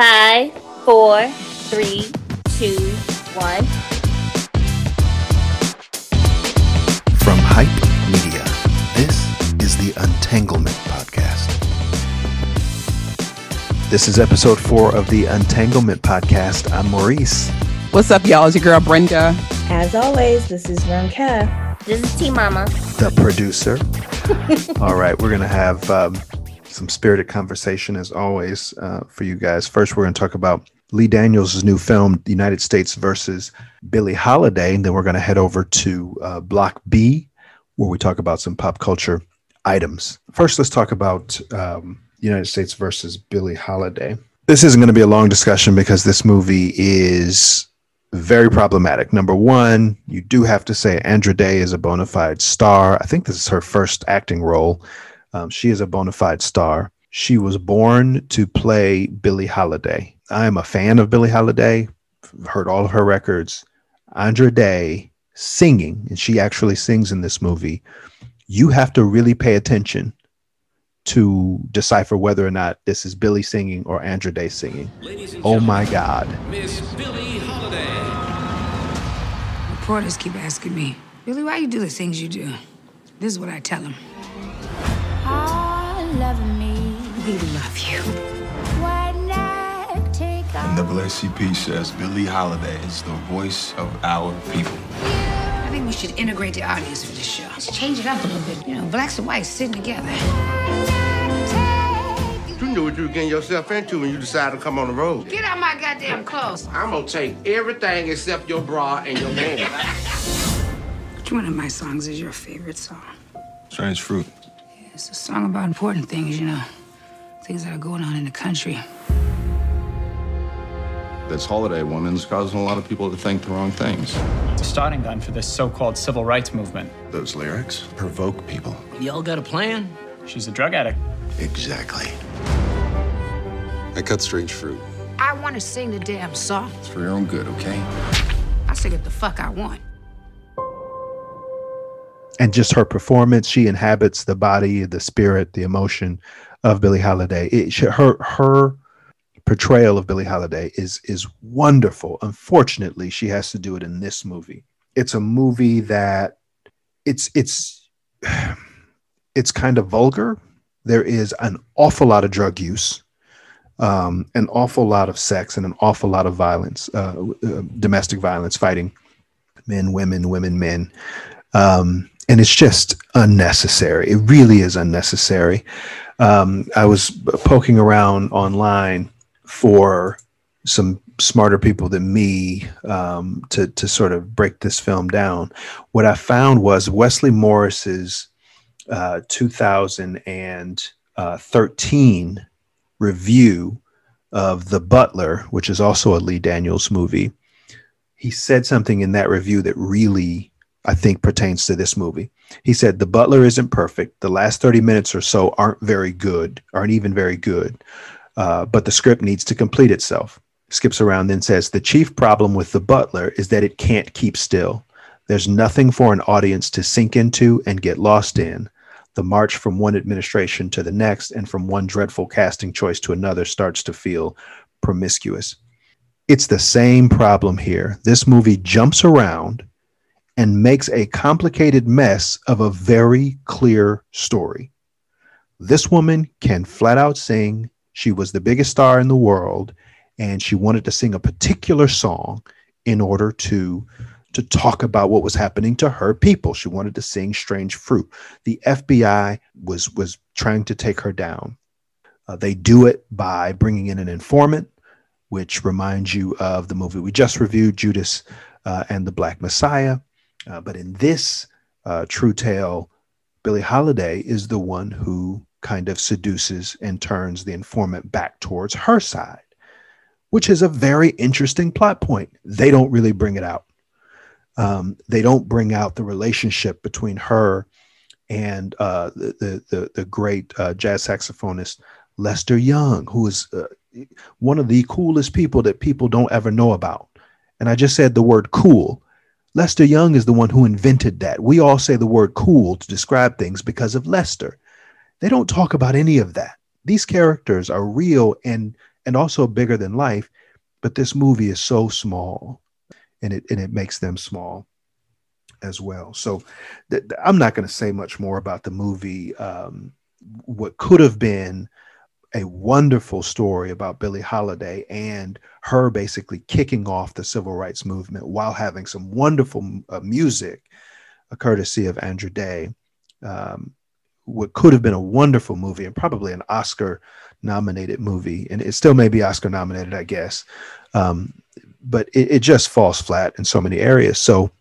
Five, four, three, two, one. From Hype Media, this is the Untanglement Podcast. This is episode four of the Untanglement Podcast. I'm Maurice. What's up, y'all? It's your girl Brenda. As always, this is Ronke. This is T Mama. the producer. All right, we're going to have um, some spirited conversation as always uh, for you guys. First, we're going to talk about Lee Daniels' new film, United States versus Billie Holiday. And then we're going to head over to uh, Block B, where we talk about some pop culture items. First, let's talk about um, United States versus Billie Holiday. This isn't going to be a long discussion because this movie is very problematic. Number one, you do have to say Andra Day is a bona fide star. I think this is her first acting role. Um, she is a bona fide star. She was born to play Billie Holiday. I am a fan of Billie Holiday. Heard all of her records. Andra Day singing, and she actually sings in this movie. You have to really pay attention to decipher whether or not this is Billie singing or Andra Day singing. Oh my God. Miss Billie Holiday. Reporters keep asking me, Billie, why you do the things you do? This is what I tell them. All loving me We love you. when I take off. NAACP says Billie Holiday is the voice of our people. I think we should integrate the audience for this show. Let's change it up a little bit. You know, blacks and whites sitting together. You knew what you were getting yourself into when you decided to come on the road. Get out my goddamn clothes. I'm gonna take everything except your bra and your man. Which one of my songs is your favorite song? Strange fruit. It's a song about important things, you know, things that are going on in the country. This holiday woman's causing a lot of people to think the wrong things. It's a starting gun for this so-called civil rights movement. Those lyrics provoke people. Y'all got a plan? She's a drug addict. Exactly. I cut strange fruit. I want to sing the damn song. It's for your own good, okay? I sing it the fuck I want. And just her performance she inhabits the body the spirit the emotion of billie holiday. It, she, her her portrayal of billie holiday is is wonderful. Unfortunately she has to do it in this movie. It's a movie that it's it's it's kind of vulgar. There is an awful lot of drug use um, an awful lot of sex and an awful lot of violence uh, uh, domestic violence fighting men women women men. Um, and it's just unnecessary. It really is unnecessary. Um, I was poking around online for some smarter people than me um, to to sort of break this film down. What I found was Wesley Morris's uh, 2013 review of The Butler, which is also a Lee Daniels movie. He said something in that review that really I think pertains to this movie. He said the butler isn't perfect. The last 30 minutes or so aren't very good, aren't even very good. Uh, but the script needs to complete itself. Skips around, then says the chief problem with the butler is that it can't keep still. There's nothing for an audience to sink into and get lost in. The march from one administration to the next and from one dreadful casting choice to another starts to feel promiscuous. It's the same problem here. This movie jumps around and makes a complicated mess of a very clear story. This woman can flat out sing. She was the biggest star in the world, and she wanted to sing a particular song in order to to talk about what was happening to her people. She wanted to sing "Strange Fruit." The FBI was was trying to take her down. Uh, they do it by bringing in an informant, which reminds you of the movie we just reviewed, Judas uh, and the Black Messiah. Uh, but in this uh, true tale, Billie Holiday is the one who kind of seduces and turns the informant back towards her side, which is a very interesting plot point. They don't really bring it out. Um, they don't bring out the relationship between her and uh, the, the, the great uh, jazz saxophonist Lester Young, who is uh, one of the coolest people that people don't ever know about. And I just said the word cool. Lester Young is the one who invented that. We all say the word cool to describe things because of Lester. They don't talk about any of that. These characters are real and and also bigger than life. But this movie is so small, and it and it makes them small as well. So th- th- I'm not going to say much more about the movie. Um, what could have been a wonderful story about Billie Holiday and her basically kicking off the civil rights movement while having some wonderful uh, music, a courtesy of Andra Day. Um, what could have been a wonderful movie and probably an Oscar nominated movie, and it still may be Oscar nominated, I guess. Um, but it, it just falls flat in so many areas. So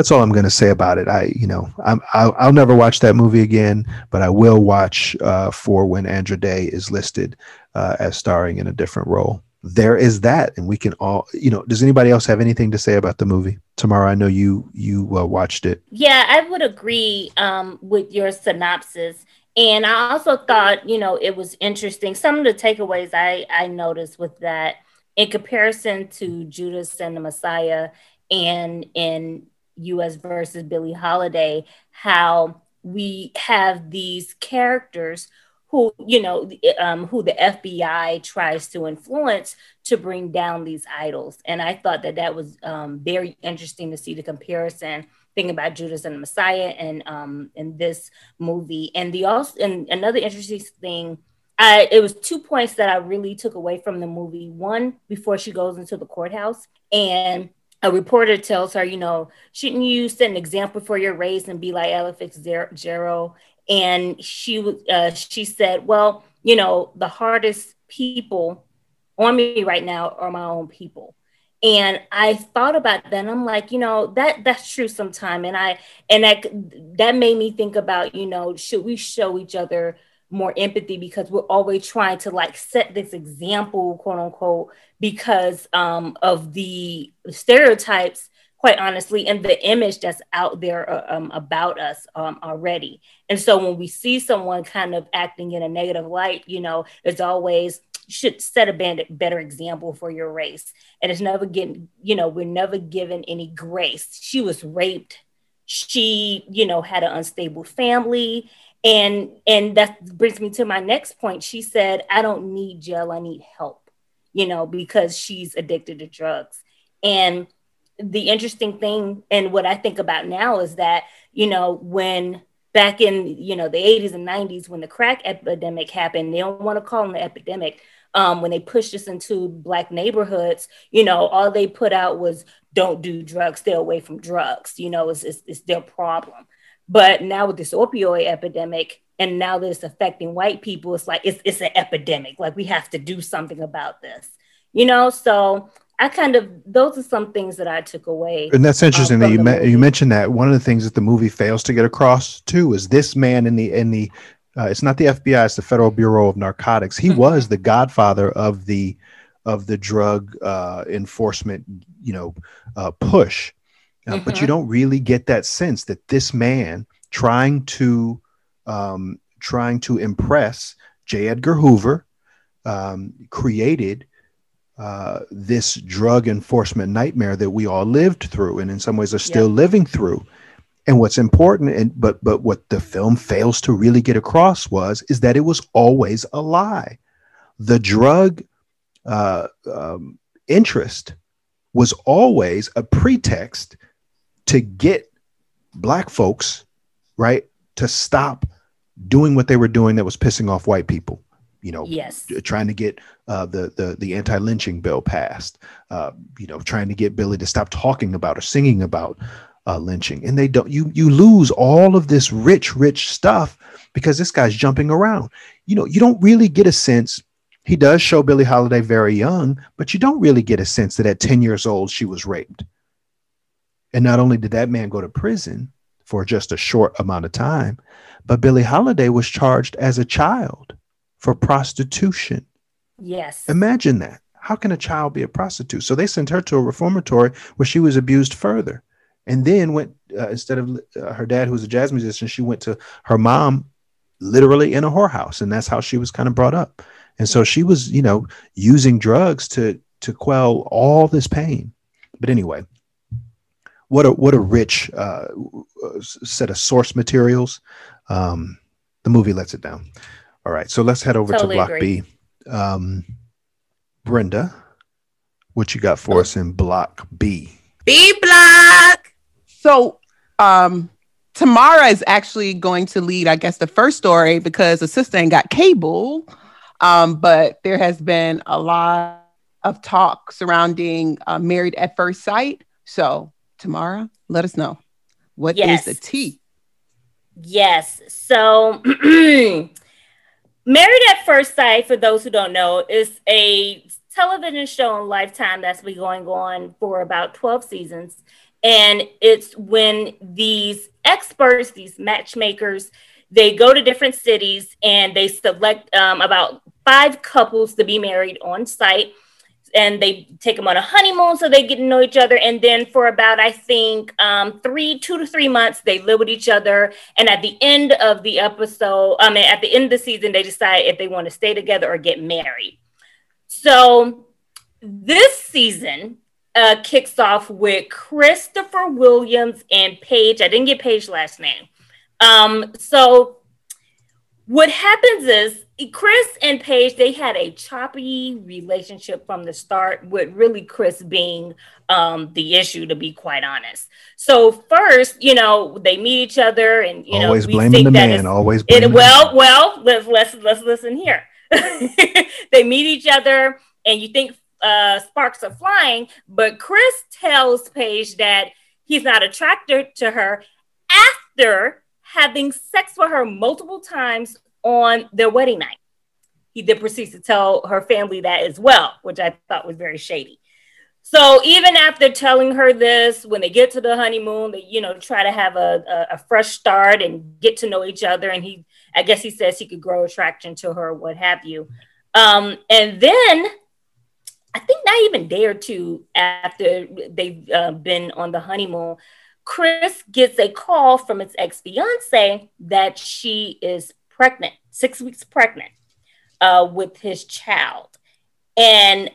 that's all I'm going to say about it. I, you know, I'm, I'll, I'll, never watch that movie again, but I will watch uh, for when Andra Day is listed uh, as starring in a different role. There is that, and we can all, you know. Does anybody else have anything to say about the movie? Tomorrow, I know you you uh, watched it. Yeah, I would agree um, with your synopsis, and I also thought, you know, it was interesting. Some of the takeaways I I noticed with that, in comparison to Judas and the Messiah, and in US versus Billie Holiday, how we have these characters who, you know, um, who the FBI tries to influence to bring down these idols. And I thought that that was um, very interesting to see the comparison thinking about Judas and the Messiah and um in this movie. And the also and another interesting thing, I it was two points that I really took away from the movie. One, before she goes into the courthouse and a reporter tells her, you know, shouldn't you set an example for your race and be like Ella Fitzgerald? And she uh, she said, well, you know, the hardest people on me right now are my own people. And I thought about that. And I'm like, you know, that that's true sometime. And I and that that made me think about, you know, should we show each other more empathy because we're always trying to like set this example, quote unquote, because um, of the stereotypes, quite honestly, and the image that's out there uh, um, about us um, already. And so when we see someone kind of acting in a negative light, you know, it's always should set a better example for your race. And it's never getting, you know, we're never given any grace. She was raped. She, you know, had an unstable family and and that brings me to my next point. She said i don't need jail. I need help you know because she's addicted to drugs. And the interesting thing and what i think about now is that you know when back in you know the 80s and 90s when the crack epidemic happened they don't want to call it an epidemic um, when they pushed us into black neighborhoods you know all they put out was don't do drugs. Stay away from drugs. You know it's, it's, it's their problem but now with this opioid epidemic, and now that it's affecting white people, it's like it's it's an epidemic. Like we have to do something about this, you know. So I kind of those are some things that I took away. And that's interesting um, that you you mentioned that one of the things that the movie fails to get across too is this man in the in the uh, it's not the FBI, it's the Federal Bureau of Narcotics. He mm-hmm. was the godfather of the of the drug uh, enforcement, you know, uh, push. Mm-hmm. But you mm-hmm. don't really get that sense that this man trying to um, trying to impress J. Edgar Hoover um, created uh, this drug enforcement nightmare that we all lived through, and in some ways are still living through. And what's important, and but but what the film fails to really get across was is that it was always a lie. The drug uh, um, interest was always a pretext to get black folks, right, to stop doing what they were doing that was pissing off white people. You know, yes, trying to get uh, the the the anti lynching bill passed. Uh, you know, trying to get Billie to stop talking about or singing about uh, lynching, and they don't. You you lose all of this rich rich stuff because this guy's jumping around. You know, you don't really get a sense. He does show Billie Holiday very young, but you don't really get a sense that at ten years old she was raped. And not only did that man go to prison for just a short amount of time, but Billie Holiday was charged as a child for prostitution. Yes. Imagine that. How can a child be a prostitute? So they sent her to a reformatory where she was abused further. And then went, uh, instead of uh, her dad, who was a jazz musician, she went to her mom literally in a whorehouse. And that's how she was kind of brought up. And so she was, you know, using drugs to to quell all this pain. But anyway, what a what a rich uh, set of source materials. Um, the movie lets it down. All right, so let's head over totally to Block agree. B. Um, Brenda, what you got for us in block B? B block. So, um, Tamara is actually going to lead, I guess, the first story because the sister ain't got cable. Um, but there has been a lot of talk surrounding uh, Married at First Sight. So, Tamara, let us know what is Yes. the T. Yes. So, Married at First Sight, for those who don't know, is a television show on Lifetime that's been going on for about 12 seasons. And it's when these experts, these matchmakers, they go to different cities and they select um, about five couples to be married on site and they take them on a honeymoon so they get to know each other. And then for about i think um, three two to three months they live with each other. And at the end of the episode i mean at the end of the season they decide if they want to stay together or get married. So this season uh, kicks off with christopher williams and paige. I didn't get paige last name. Um, so what happens is Chris and Paige, they had a choppy relationship from the start, with really Chris being um, the issue, to be quite honest. So first, you know, they meet each other, and you always know, blaming the man. Always it, blaming well, well, let's let's let's listen here. they meet each other, and you think uh, sparks are flying, but Chris tells Paige that he's not attracted to her after having sex with her multiple times on their wedding night. He then proceeds to tell her family that as well, which I thought was very shady. So even after telling her this, when they get to the honeymoon, they you know try to have a, a, a fresh start and get to know each other. And he, I guess he says he could grow attraction to her, what have you. Um, and then I think not even day or two after they've uh, been on the honeymoon, Chris gets a call from his ex fiance that she is pregnant, six weeks pregnant, uh, with his child. And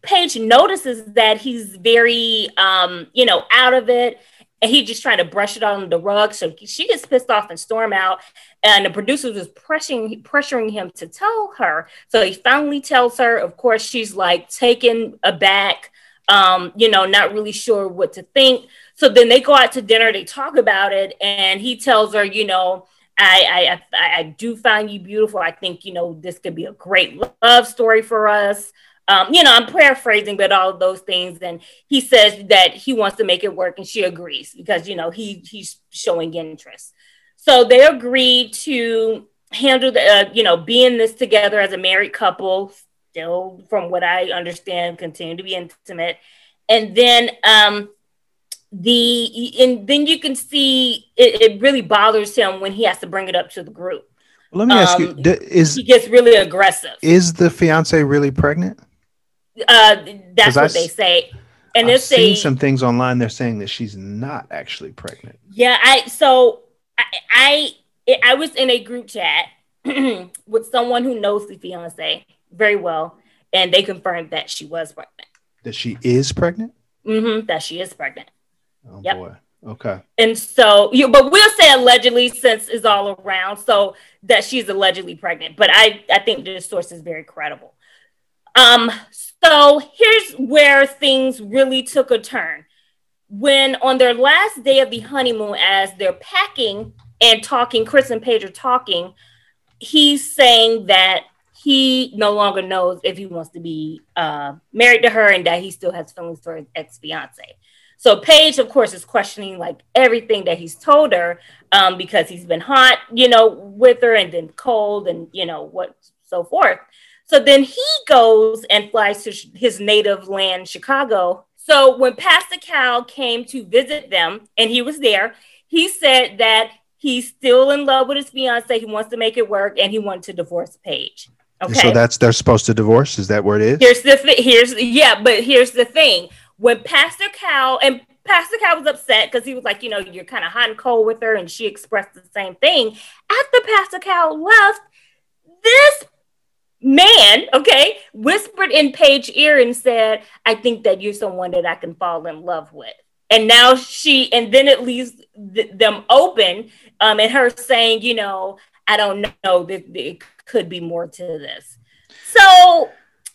Paige notices that he's very, um, you know, out of it. And he just trying to brush it on the rug. So she gets pissed off and storm out. And the producers was pressuring pressuring him to tell her. So he finally tells her. Of course, she's like taken aback, um, you know, not really sure what to think. So then they go out to dinner. They talk about it, and he tells her, you know, I I I, do find you beautiful. I think you know this could be a great love story for us. Um, you know, I'm paraphrasing, but all of those things. And he says that he wants to make it work, and she agrees because you know he he's showing interest. So they agree to handle the uh, you know being this together as a married couple. Still, from what I understand, continue to be intimate, and then um, the and then you can see it, it really bothers him when he has to bring it up to the group. Let me ask you: Um, d- Is He gets really aggressive. is the fiance really pregnant? Uh, that's I what they s- say. And I've they, seen some things online. They're saying that she's not actually pregnant. yeah, I so I, I I was in a group chat with someone who knows the fiance very well, and they confirmed that she was pregnant. That she is pregnant. hmm that she is pregnant. Oh Yep. boy. Okay. And so, you, but we'll say allegedly since is all around, so that she's allegedly pregnant. But I, I think this source is very credible. Um, so here's where things really took a turn. When on their last day of the honeymoon, as they're packing and talking, Chris and Paige are talking, he's saying that he no longer knows if he wants to be uh, married to her and that he still has feelings for his ex fiance. So Paige, of course, is questioning like everything that he's told her um, because he's been hot, you know, with her and then cold and you know what so forth. So then he goes and flies to his native land, Chicago. So when Pastor Cal came to visit them and he was there, he said that he's still in love with his fiance. He wants to make it work and he wanted to divorce Paige. Okay. So that's they're supposed to divorce. Is that where it is? Here's the thi- here's yeah, but here's the thing. When Pastor Cal and Pastor Cal was upset because he was like, you know, you're kind of hot and cold with her, and she expressed the same thing. After Pastor Cal left, this man, okay, whispered in Paige's ear and said, I think that you're someone that I can fall in love with. And now she, and then it leaves th- them open, um, and her saying, you know, I don't know, that it could be more to this. So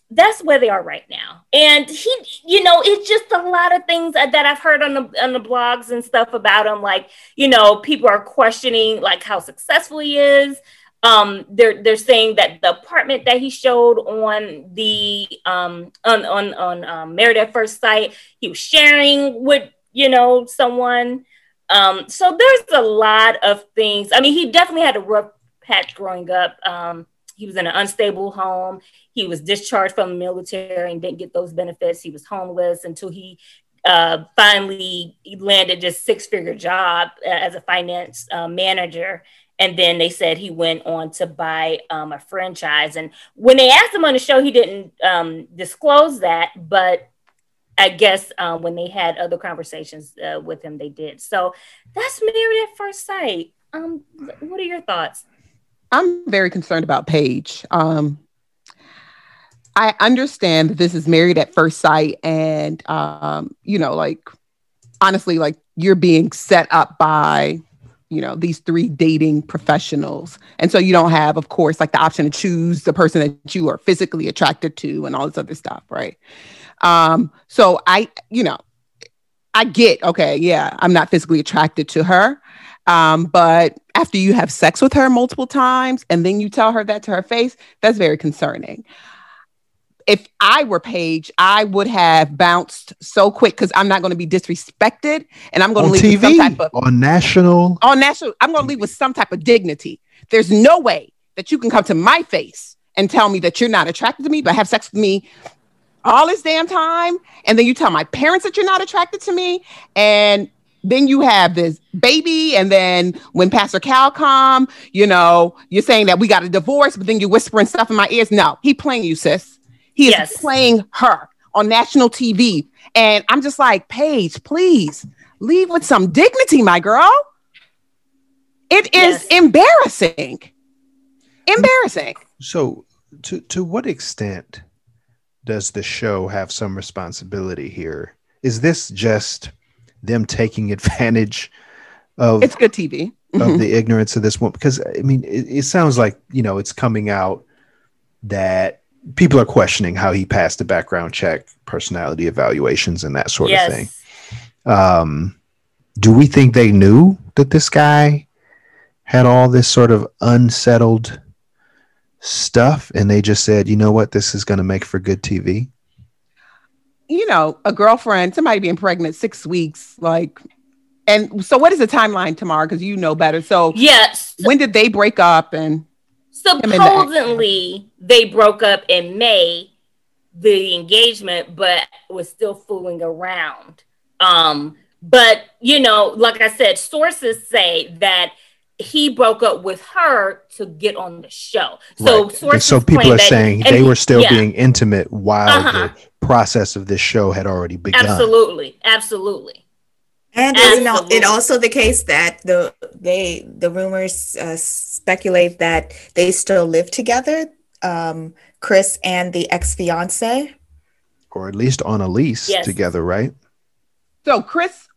that's where they are right now. And he, you know, it's just a lot of things that, I've heard on the on the blogs and stuff about him. Like, you know, people are questioning like how successful he is. Um, they're they're saying that the apartment that he showed on the um on on on um, Married at First Sight, he was sharing with you know someone. Um, so there's a lot of things. I mean, he definitely had a rough patch growing up. Um, he was in an unstable home. He was discharged from the military and didn't get those benefits. He was homeless until he uh, finally landed this six figure job as a finance uh, manager. And then they said he went on to buy um, a franchise. And when they asked him on the show, he didn't um, disclose that, but I guess uh, when they had other conversations uh, with him, they did. So that's married at first sight. Um, what are your thoughts? I'm very concerned about Paige. Um, I understand that this is married at first sight, and um, you know, like honestly, like you're being set up by you know these three dating professionals. And so you don't have of course like the option to choose the person that you are physically attracted to and all this other stuff right? Um so i you know i get okay yeah i'm not physically attracted to her. Um, but after you have sex with her multiple times and then you tell her that to her face, that's very concerning. If I were Paige, I would have bounced so quick because I'm not going to be disrespected, and I'm going to leave TV, with some type of on national on national. I'm going to leave with some type of dignity. There's no way that you can come to my face and tell me that you're not attracted to me, but have sex with me all this damn time, and then you tell my parents that you're not attracted to me, and then you have this baby, and then when Pastor Cal come, you know, you're saying that we got a divorce, but then you're whispering stuff in my ears. No, he playing you, sis. He Yes. is playing her on national TV, and I'm just like, Paige, please leave with some dignity, my girl. It is embarrassing. Embarrassing. So, to to what extent does the show have some responsibility here? Is this just them taking advantage of It's good TV. of Mhm. the ignorance of this one? Because I mean, it, it sounds like you know it's coming out that people are questioning how he passed the background check, personality evaluations, and that sort of thing. Um, do we think they knew that this guy had all this sort of unsettled stuff and they just said, you know what, this is going to make for good TV? you know, a girlfriend, somebody being pregnant six weeks, like, and so what is the timeline tomorrow? Because you know better. So yes, when did they break up? And him and the ex- Supposedly, they broke up in May, the engagement, but was still fooling around. Um, but you know, like I said, sources say that he broke up with her to get on the show. So Right. sources so people are that- saying and they he- were still yeah, being intimate while Uh-huh. the process of this show had already begun. absolutely, absolutely. And isn't al- it also the case that the they the rumors uh, speculate that they still live together, um, Chris and the ex fiance? Or at least on a lease Yes. together, right? so Chris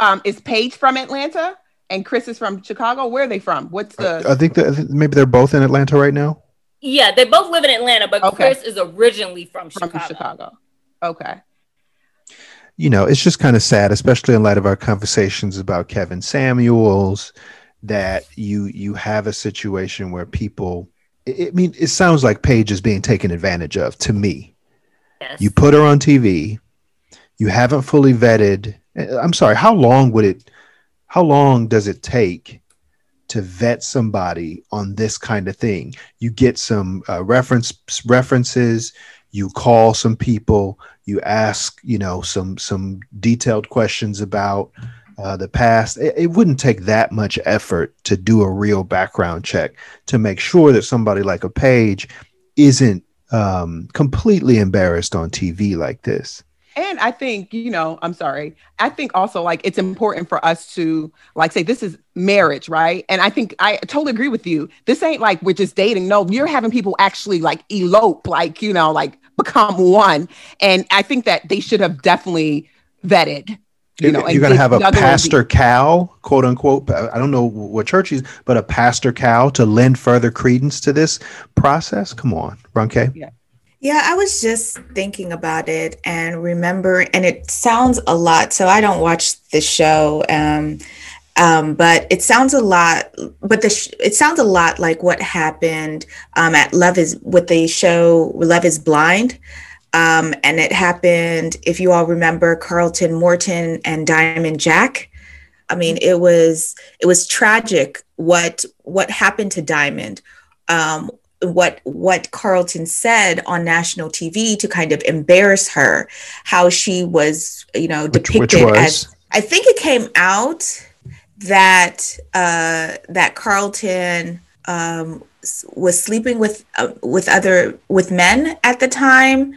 um, is Paige from Atlanta and Chris is from Chicago. Where are they from? What's the I think that maybe they're both in Atlanta right now. Yeah, they both live in Atlanta, but Okay. Chris is originally from from Chicago. Chicago? Okay. you know, it's just kind of sad, especially in light of our conversations about Kevin Samuels, that you you have a situation where people. I mean, it sounds like Paige is being taken advantage of. To me, Yes. you put her on TV, you haven't fully vetted. uh, I'm sorry. How long would it? How long does it take to vet somebody on this kind of thing? You get some uh, reference references. You call some people. You ask, you know, some some detailed questions about uh, the past. It, it wouldn't take that much effort to do a real background check to make sure that somebody like a Paige isn't um, completely embarrassed on TV like this. And I think, you know, I'm sorry. I think also like it's important for us to like say this is marriage, right? And I think I totally agree with you. This ain't like we're just dating. No, you're having people actually like elope, like, you know, like become one. And I think that they should have definitely vetted. You know, you're going to have a pastor deep. Cal, quote unquote. I don't know what church he's, but a pastor Cal to lend further credence to this process. Come on, Ronke. Yeah. Yeah, I was just thinking about it and remember, and it sounds a lot. So I don't watch the show, um, um, but it sounds a lot. But the sh- it sounds a lot like what happened um, at Love is with the show Love is Blind, um, and it happened. If you all remember, Carlton Morton and Diamond Jack. I mean, it was it was tragic what what happened to Diamond. Um, what what Carlton said on national TV to kind of embarrass her, how she was, you know, depicted which was? as I think it came out that uh, that Carlton um, was sleeping with uh, with other with men at the time.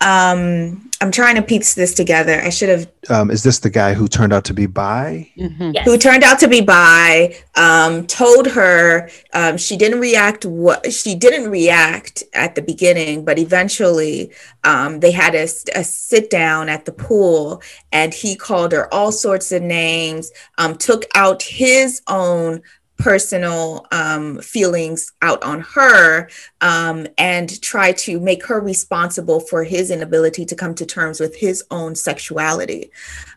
Um, I'm trying to piece this together. I should have Um, is this the guy who turned out to be bi? Yes. who turned out to be bi um, told her um, she didn't react what she didn't react at the beginning but eventually um, they had a sit down at the pool and he called her all sorts of names um, took out his own personal um, feelings out on her um, and try to make her responsible for his inability to come to terms with his own sexuality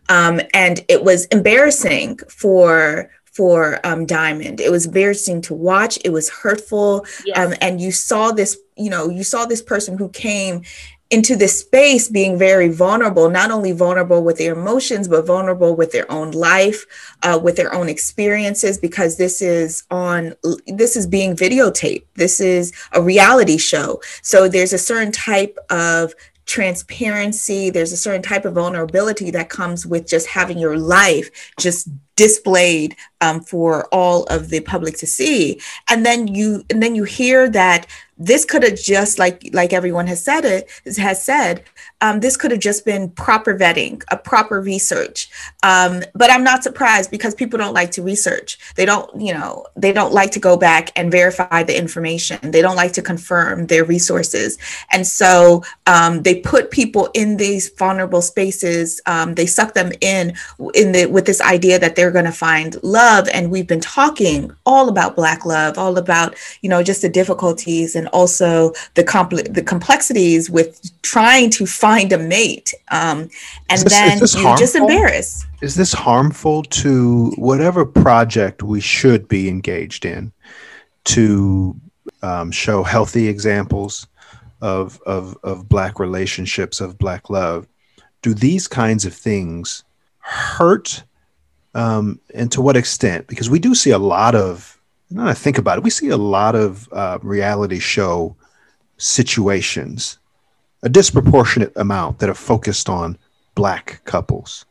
um, and it was embarrassing for for um, Diamond. It was embarrassing to watch. It was hurtful, Yes. um, and you saw this. You know, you saw this person who came into this space being very vulnerable, not only vulnerable with their emotions, but vulnerable with their own life, uh, with their own experiences, because this is on, this is being videotaped. This is a reality show. So there's a certain type of transparency, there's a certain type of vulnerability that comes with just having your life just displayed um, for all of the public to see. And then you and then you hear that this could have just like like everyone has said it has said um, this could have just been proper vetting a proper research. Um, but i'm not surprised because people don't like to research. They don't you know they don't like to go back and verify the information. They don't like to confirm their resources. And so um, they put people in these vulnerable spaces. Um, they suck them in in the with this idea that they're going to find love and we've been talking all about black love all about you know just the difficulties and also the compl- the complexities with trying to find a mate um, and this- then you're just harmful? embarrassed Is this harmful to whatever project we should be engaged in to um, show healthy examples of, of, of Black relationships, of Black love? Do these kinds of things hurt? Um, and to what extent? Because we do see a lot of, now that I think about it, we see a lot of uh, reality show situations, a disproportionate amount that are focused on Black couples.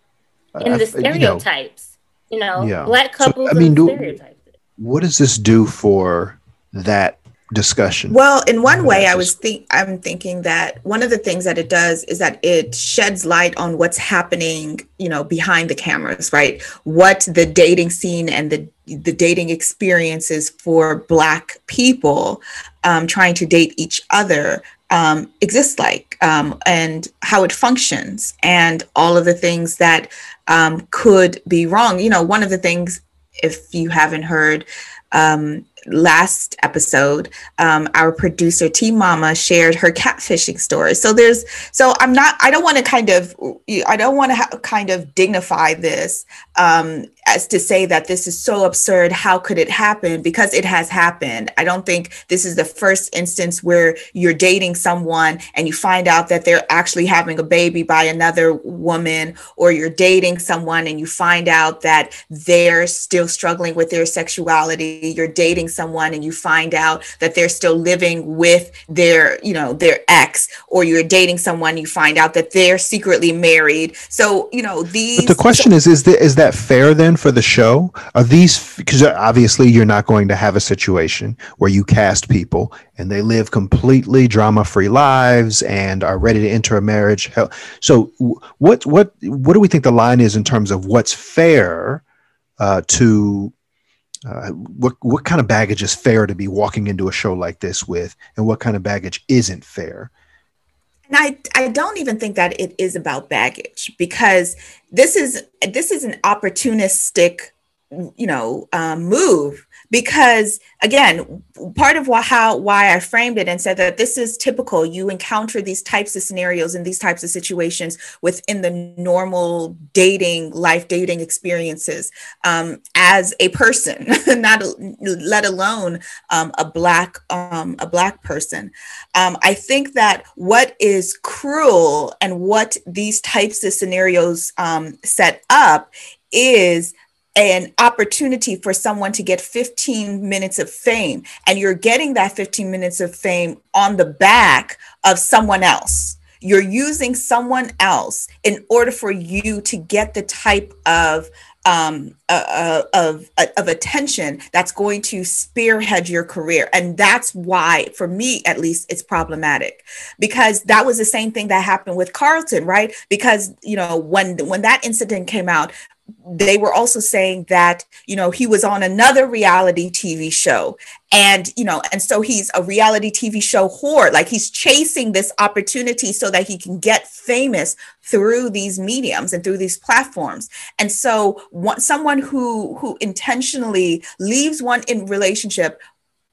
in the I- you know, stereotypes. You know, Yeah. black So, couples. I mean, do- stereotypes. what does this do for that discussion? Well, in one way, I was think I'm thinking that one of the things that it does is that it sheds light on what's happening, you know, behind the cameras, right? What the dating scene and the the dating experiences for Black people um, trying to date each other um, exists like, um, and how it functions, and all of the things that um, could be wrong. You know, one of the things, if you haven't heard. Um, last episode um, our producer T Mama shared her catfishing story. So there's so I'm not I don't want to kind of I don't want to ha- kind of dignify this um, as to say that this is so absurd. How could it happen? Because it has happened. I don't think this is the first instance where you're dating someone and you find out that they're actually having a baby by another woman, or you're dating someone and you find out that they're still struggling with their sexuality. You're dating someone and you find out that they're still living with their, you know, their ex, or you're dating someone, you find out that they're secretly married. So, you know, these But the question is, is, is that fair then for the show? Are these, because obviously you're not going to have a situation where you cast people and they live completely drama free lives and are ready to enter a marriage. So what, what, what do we think the line is in terms of what's fair uh, to, uh, what, what kind of baggage is fair to be walking into a show like this with and what kind of baggage isn't fair? And I, I don't even think that it is about baggage because this is this is an opportunistic, you know, um, move because again part of why, how why i framed it and said that this is typical. You encounter these types of scenarios and these types of situations within the normal dating life dating experiences um, as a person not let alone um, a black um, a black person. Um, i think that what is cruel and what these types of scenarios um, set up is an opportunity for someone to get 15 minutes of fame and you're getting that 15 minutes of fame on the back of someone else. You're using someone else in order for you to get the type of um, uh, uh of uh, of attention that's going to spearhead your career, and that's why, for me at least, it's problematic. Because that was the same thing that happened with Carlton, right? Because you know when when that incident came out, they were also saying that you know he was on another reality tv show. And you know and so he's a reality tv show whore. Like he's chasing this opportunity so that he can get famous through these mediums and through these platforms. And so one, someone who who intentionally leaves one in relationship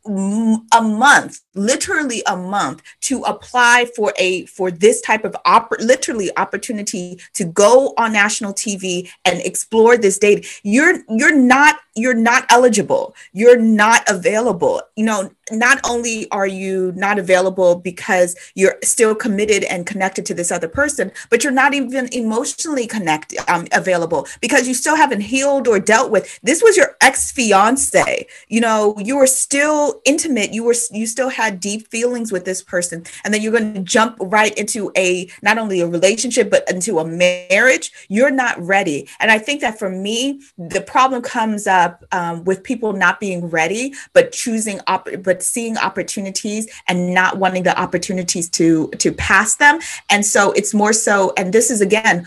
a month literally a month to apply for a for this type of oppor- literally opportunity to go on national tv and explore this data. You're you're not you're not eligible. You're not available. You know not only are you not available because you're still committed and connected to this other person but you're not even emotionally connected um, available because you still haven't healed or dealt with. This was your ex-fiance. You know you were still intimate. You were you still had deep feelings with this person. And then you're going to jump right into a not only a relationship but into a marriage. You're not ready. And i think that for me the problem comes up up um, with people not being ready, but choosing op- but seeing opportunities and not wanting the opportunities to to pass them. And so it's more so, and this is again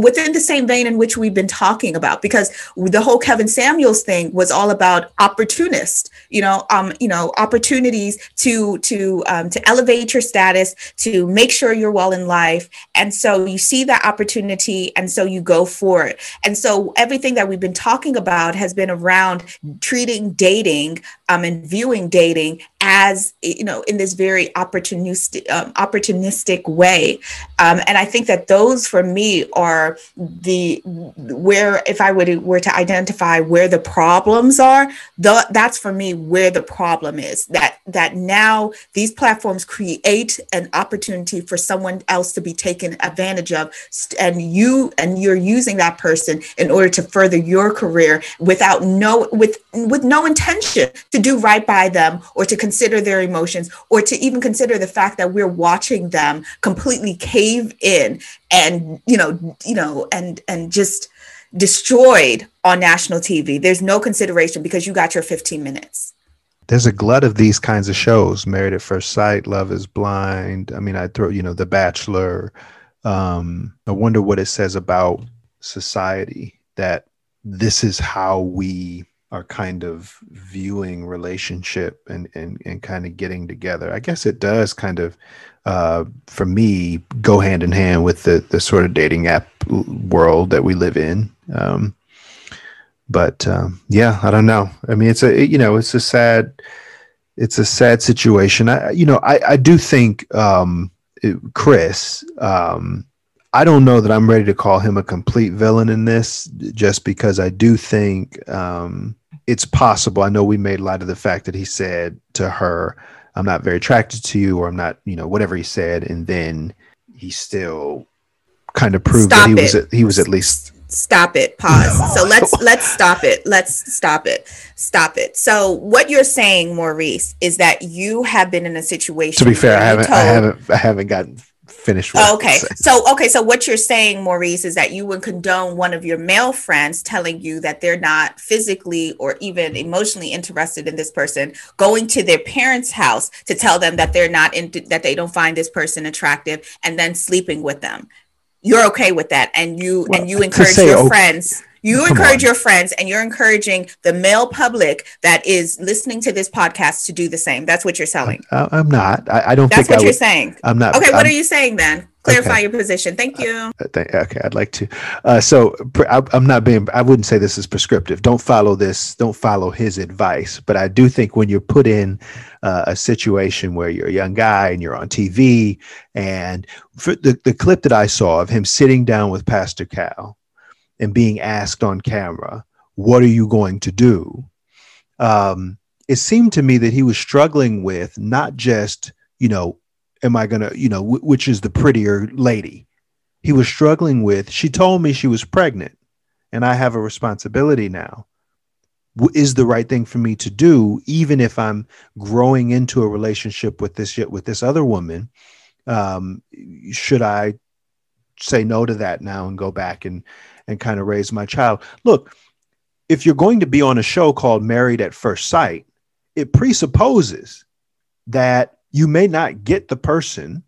within the same vein in which we've been talking about because the whole Kevin Samuels thing was all about opportunist you know um you know opportunities to to um, to elevate your status to make sure you're well in life. And so you see that opportunity and so you go for it. And so everything that we've been talking about has been around treating dating um, and viewing dating as you know in this very opportunistic um, opportunistic way. Um, and i think that those for me are the where if i would were to identify where the problems are the, that's for me where the problem is. That that now these platforms create an opportunity for someone else to be taken advantage of and you and you're using that person in order to further your career without no with with no intention to do right by them or to consider their emotions or to even consider the fact that we're watching them completely cave in and you know you know and and just destroyed on national TV. There's no consideration because you got your 15 minutes. There's a glut of these kinds of shows. Married at First Sight, Love is Blind. I mean, I throw, you know, The Bachelor. Um, I wonder what it says about society that this is how we are kind of viewing relationship and, and, and kind of getting together. I guess it does kind of, uh, for me, go hand in hand with the, the sort of dating app world that we live in. Um, but um, yeah, I don't know. I mean, it's a, you know, it's a sad, it's a sad situation. I, you know, I, I do think um, it, Chris, um, I don't know that I'm ready to call him a complete villain in this, just because I do think um, it's possible. I know we made light of the fact that he said to her, "I'm not very attracted to you," or "I'm not," you know, whatever he said, and then he still kind of proved Stop that he it. was at, he was at least stop it. Pause. So let's let's stop it. Let's stop it. Stop it. So what you're saying maurice is that you have been in a situation to be fair i haven't told, i haven't i haven't gotten finish oh, okay. so okay so what you're saying maurice is that you would condone one of your male friends telling you that they're not physically or even emotionally interested in this person going to their parents house to tell them that they're not in that they don't find this person attractive and then sleeping with them you're okay with that and you well, and you encourage your okay. friends you Come encourage on. your friends and you're encouraging the male public that is listening to this podcast to do the same. That's what you're selling. I, am not. I, I don't That's what you're saying. I'm not. Okay, I'm, what are you saying then? Clarify Okay. your position. Thank you. Uh, th- Okay, I'd like to. Uh, so I, I'm not being. I wouldn't say this is prescriptive. Don't follow this. Don't follow his advice. But I do think when you're put in uh, a situation where you're a young guy and you're on TV, and for the the clip that I saw of him sitting down with Pastor Cal and being asked on camera, "What are you going to do?" Um, it seemed to me that he was struggling with not just you know, am I gonna you know, wh- which is the prettier lady? He was struggling with she told me she was pregnant and i have a responsibility now. W- is the right thing for me to do even if i'm growing into a relationship with this with this other woman um, should i say no to that now and go back and and kind of raise my child? Look if you're going to be on a show called married at first sight it presupposes that you may not get the person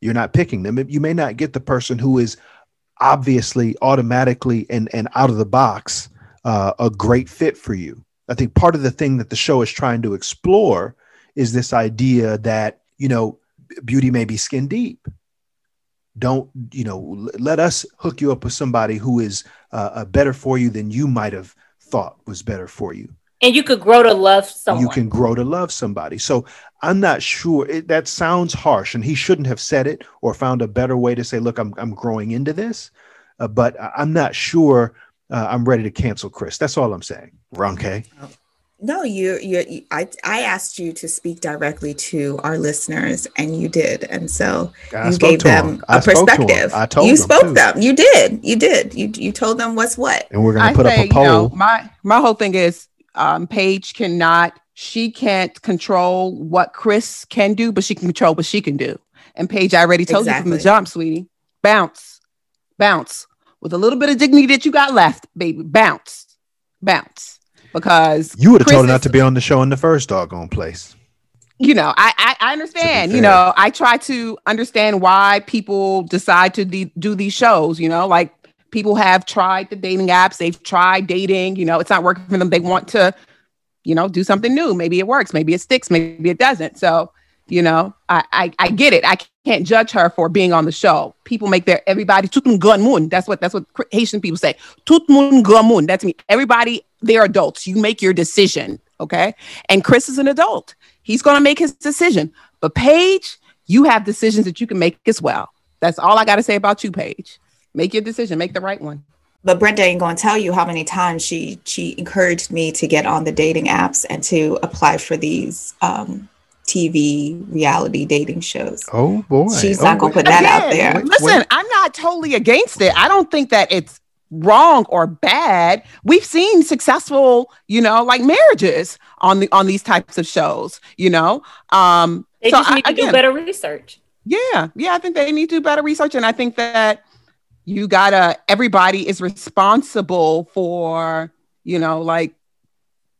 you're not picking them. You may not get the person who is obviously automatically and, and out of the box uh, a great fit for you. I think part of the thing that the show is trying to explore is this idea that, you know, beauty may be skin deep. Don't, you know, let us hook you up with somebody who is uh, better for you than you might have thought was better for you And you could grow to love someone. you can grow to love somebody. So I'm not sure it, that sounds harsh, and he shouldn't have said it or found a better way to say, "Look, I'm I'm growing into this," uh, but I- I'm not sure uh, I'm ready to cancel Chris. That's all I'm saying. Wrong, K. No, you, you, you- I, I asked you to speak directly to our listeners, and you did, and so I you spoke gave to 'em. them I a spoke to 'em. perspective. I told you them, spoke too. them. You did. You did. You, you told them what's what. And we're gonna I put say, up a poll. You know, my my whole thing is um Paige cannot she can't control what Chris can do, but she can control what she can do. And Paige, I already told you from the Exactly. jump, sweetie. Bounce, bounce with a little bit of dignity that you got left, baby. Bounce, bounce. Because you would have told her not to be on the show in the first doggone place. you know, I I, I understand. You know, I try to understand why people decide to de- do these shows. You know, like people have tried the dating apps, they've tried dating. You know, it's not working for them. They want to, you know, do something new. Maybe it works. Maybe it sticks. Maybe it doesn't. So, you know, I I, I get it. I can't judge her for being on the show. People make their everybody tout mun gun. That's what that's what Haitian people say. Tout mun gun. That's me. Everybody, they're adults. You make your decision. Okay. And Chris is an adult. He's going to make his decision. But Paige, you have decisions that you can make as well. That's all I got to say about you, Paige. Make your decision, make the right one. But Brenda ain't gonna tell you how many times she she encouraged me to get on the dating apps and to apply for these um, TV reality dating shows. Oh boy, She's Oh, not gonna put that out Again, there. Listen, I'm not totally against it. I don't think that it's wrong or bad. We've seen successful, you know, like marriages on the on these types of shows, you know. Um They so just I- need to do again, better research. Yeah, yeah, I think they need to do better research, and I think that you gotta. Everybody is responsible for you know like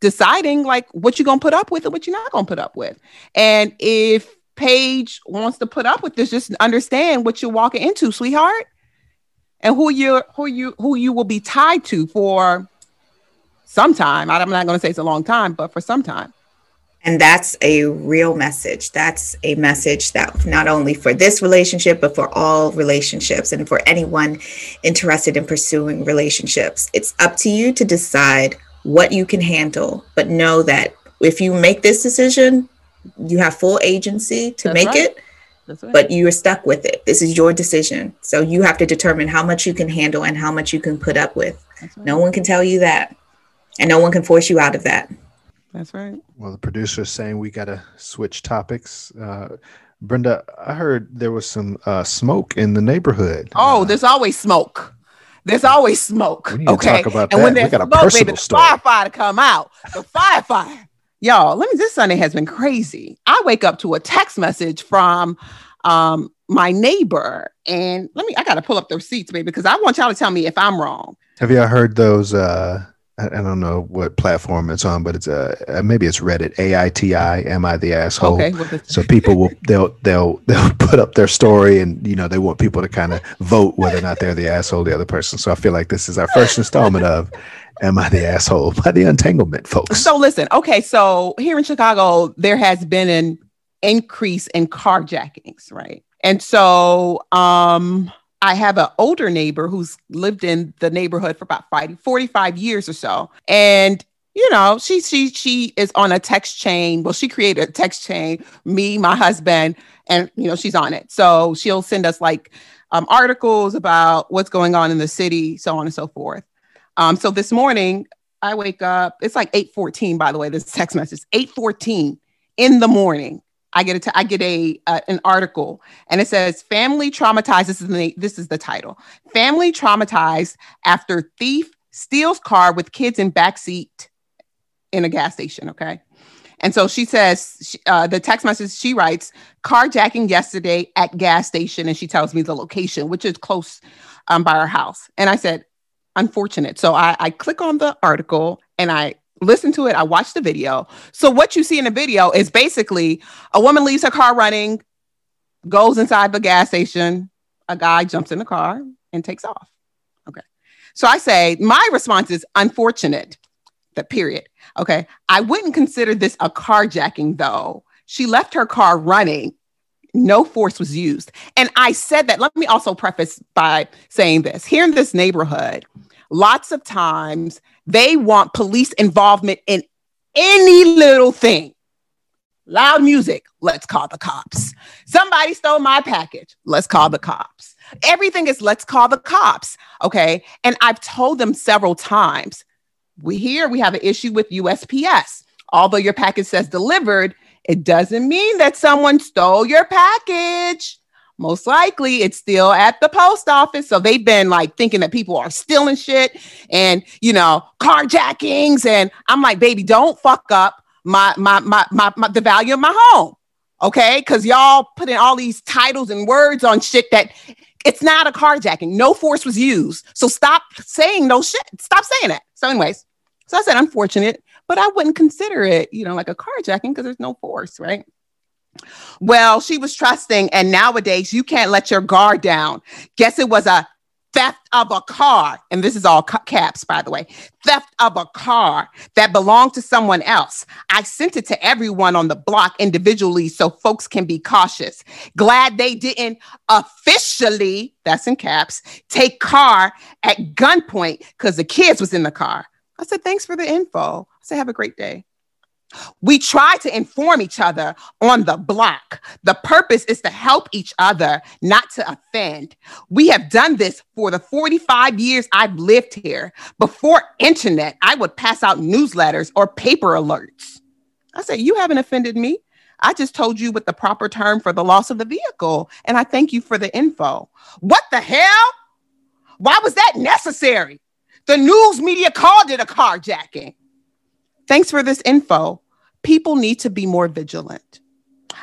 deciding like what you're gonna put up with and what you're not gonna put up with. And if Paige wants to put up with this, just understand what you're walking into, sweetheart, and who you who you who you will be tied to for some time. I'm not gonna say it's a long time, but for some time. And that's a real message. That's a message that not only for this relationship, but for all relationships and for anyone interested in pursuing relationships. It's up to you to decide what you can handle, but know that if you make this decision, you have full agency to That's make right. it, right. but you are stuck with it. This is your decision. So you have to determine how much you can handle and how much you can put up with. Right. No one can tell you that. And no one can force you out of that. That's right. Well, the producer is saying we got to switch topics. Uh, Brenda, I heard there was some uh, smoke in the neighborhood. Oh, there's always smoke. There's always smoke. We need to okay. talk about and when that. We there's got a smoke, personal baby, the story. firefighter come out. The firefighter. Y'all, let me. This Sunday has been crazy. I wake up to a text message from um my neighbor, and let me. I got to pull up the receipts, baby, because I want y'all to tell me if I'm wrong. Have y'all heard those? Uh, I, don't know what platform it's on, but it's a uh, maybe it's Reddit. A I T I. Am I the asshole? Okay. well, So people will they'll they'll they'll put up their story, and you know they want people to kind of vote whether or not they're the asshole, the other person. So I feel like this is our first installment of "Am I the asshole?" by the Entanglement folks. So listen, okay, so here in Chicago, there has been an increase in carjackings, right? And so um, I have an older neighbor who's lived in the neighborhood for about 50, 45 years or so. And you know, she she she is on a text chain. Well, she created a text chain, me, my husband, and you know, she's on it. So she'll send us like um, articles about what's going on in the city, so on and so forth. Um, so this morning, I wake up. It's like eight fourteen, by the way. This text message eight fourteen in the morning. I get a t- I get a uh, an article and it says family traumatized. This is the this is the title. Family traumatized after thief steals car with kids in backseat in a gas station. Okay. And so she says, uh, the text message she writes, carjacking yesterday at gas station. And she tells me the location, which is close um, by our house. And I said, unfortunate. So I, I click on the article and I listen to it. I watched the video. So what you see in the video is basically a woman leaves her car running, goes inside the gas station, a guy jumps in the car and takes off. Okay. So I say, my response is unfortunate. The period. Okay. I wouldn't consider this a carjacking though. She left her car running. No force was used. And I said that. Let me also preface by saying this here in this neighborhood, lots of times they want police involvement in any little thing. Loud music, let's call the cops. Somebody stole my package, let's call the cops. Everything is let's call the cops. Okay. And I've told them several times we here we have an issue with USPS. Although your package says delivered, it doesn't mean that someone stole your package. Most likely it's still at the post office. So they've been like thinking that people are stealing shit and, you know, carjackings. And I'm like, baby, don't fuck up my, my, my, my, my the value of my home. Okay. Cause y'all putting all these titles and words on shit that it's not a carjacking. No force was used. So stop saying no shit. Stop saying it. So, anyways, so I said, unfortunate, but I wouldn't consider it, you know, like a carjacking because there's no force, right? Well, she was trusting, and nowadays you can't let your guard down. Guess it was a theft of a car, and this is all caps, by the way theft of a car that belonged to someone else. I sent it to everyone on the block individually so folks can be cautious. Glad they didn't officially, that's in caps, take car at gunpoint because the kids was in the car. I said, thanks for the info. I said, have a great day. We try to inform each other on the block. The purpose is to help each other, not to offend. We have done this for the 45 years I've lived here. Before internet, I would pass out newsletters or paper alerts. I said, You haven't offended me. I just told you what the proper term for the loss of the vehicle, and I thank you for the info. What the hell? Why was that necessary? The news media called it a carjacking. Thanks for this info. People need to be more vigilant.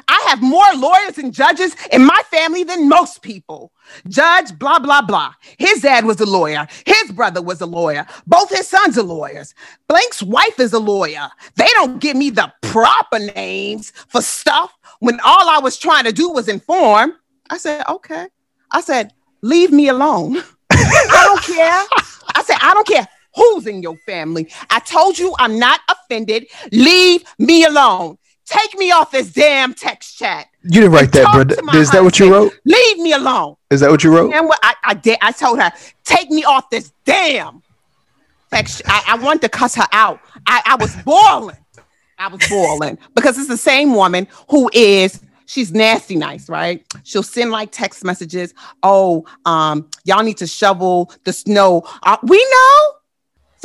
I have more lawyers and judges in my family than most people. Judge, blah, blah, blah. His dad was a lawyer. His brother was a lawyer. Both his sons are lawyers. Blank's wife is a lawyer. They don't give me the proper names for stuff when all I was trying to do was inform. I said, okay. I said, leave me alone. I don't care. I said, I don't care who's in your family. I told you I'm not offended. Leave me alone. Take me off this damn text chat. You didn't write that, bro. Is that what you wrote? Leave me alone. Is that what you wrote? And what I, I did, I told her, take me off this damn text. I, I wanted to cuss her out. I, I was boiling. I was boiling because it's the same woman who is she's nasty nice, right? She'll send like text messages. Oh, um, y'all need to shovel the snow. Uh, we know.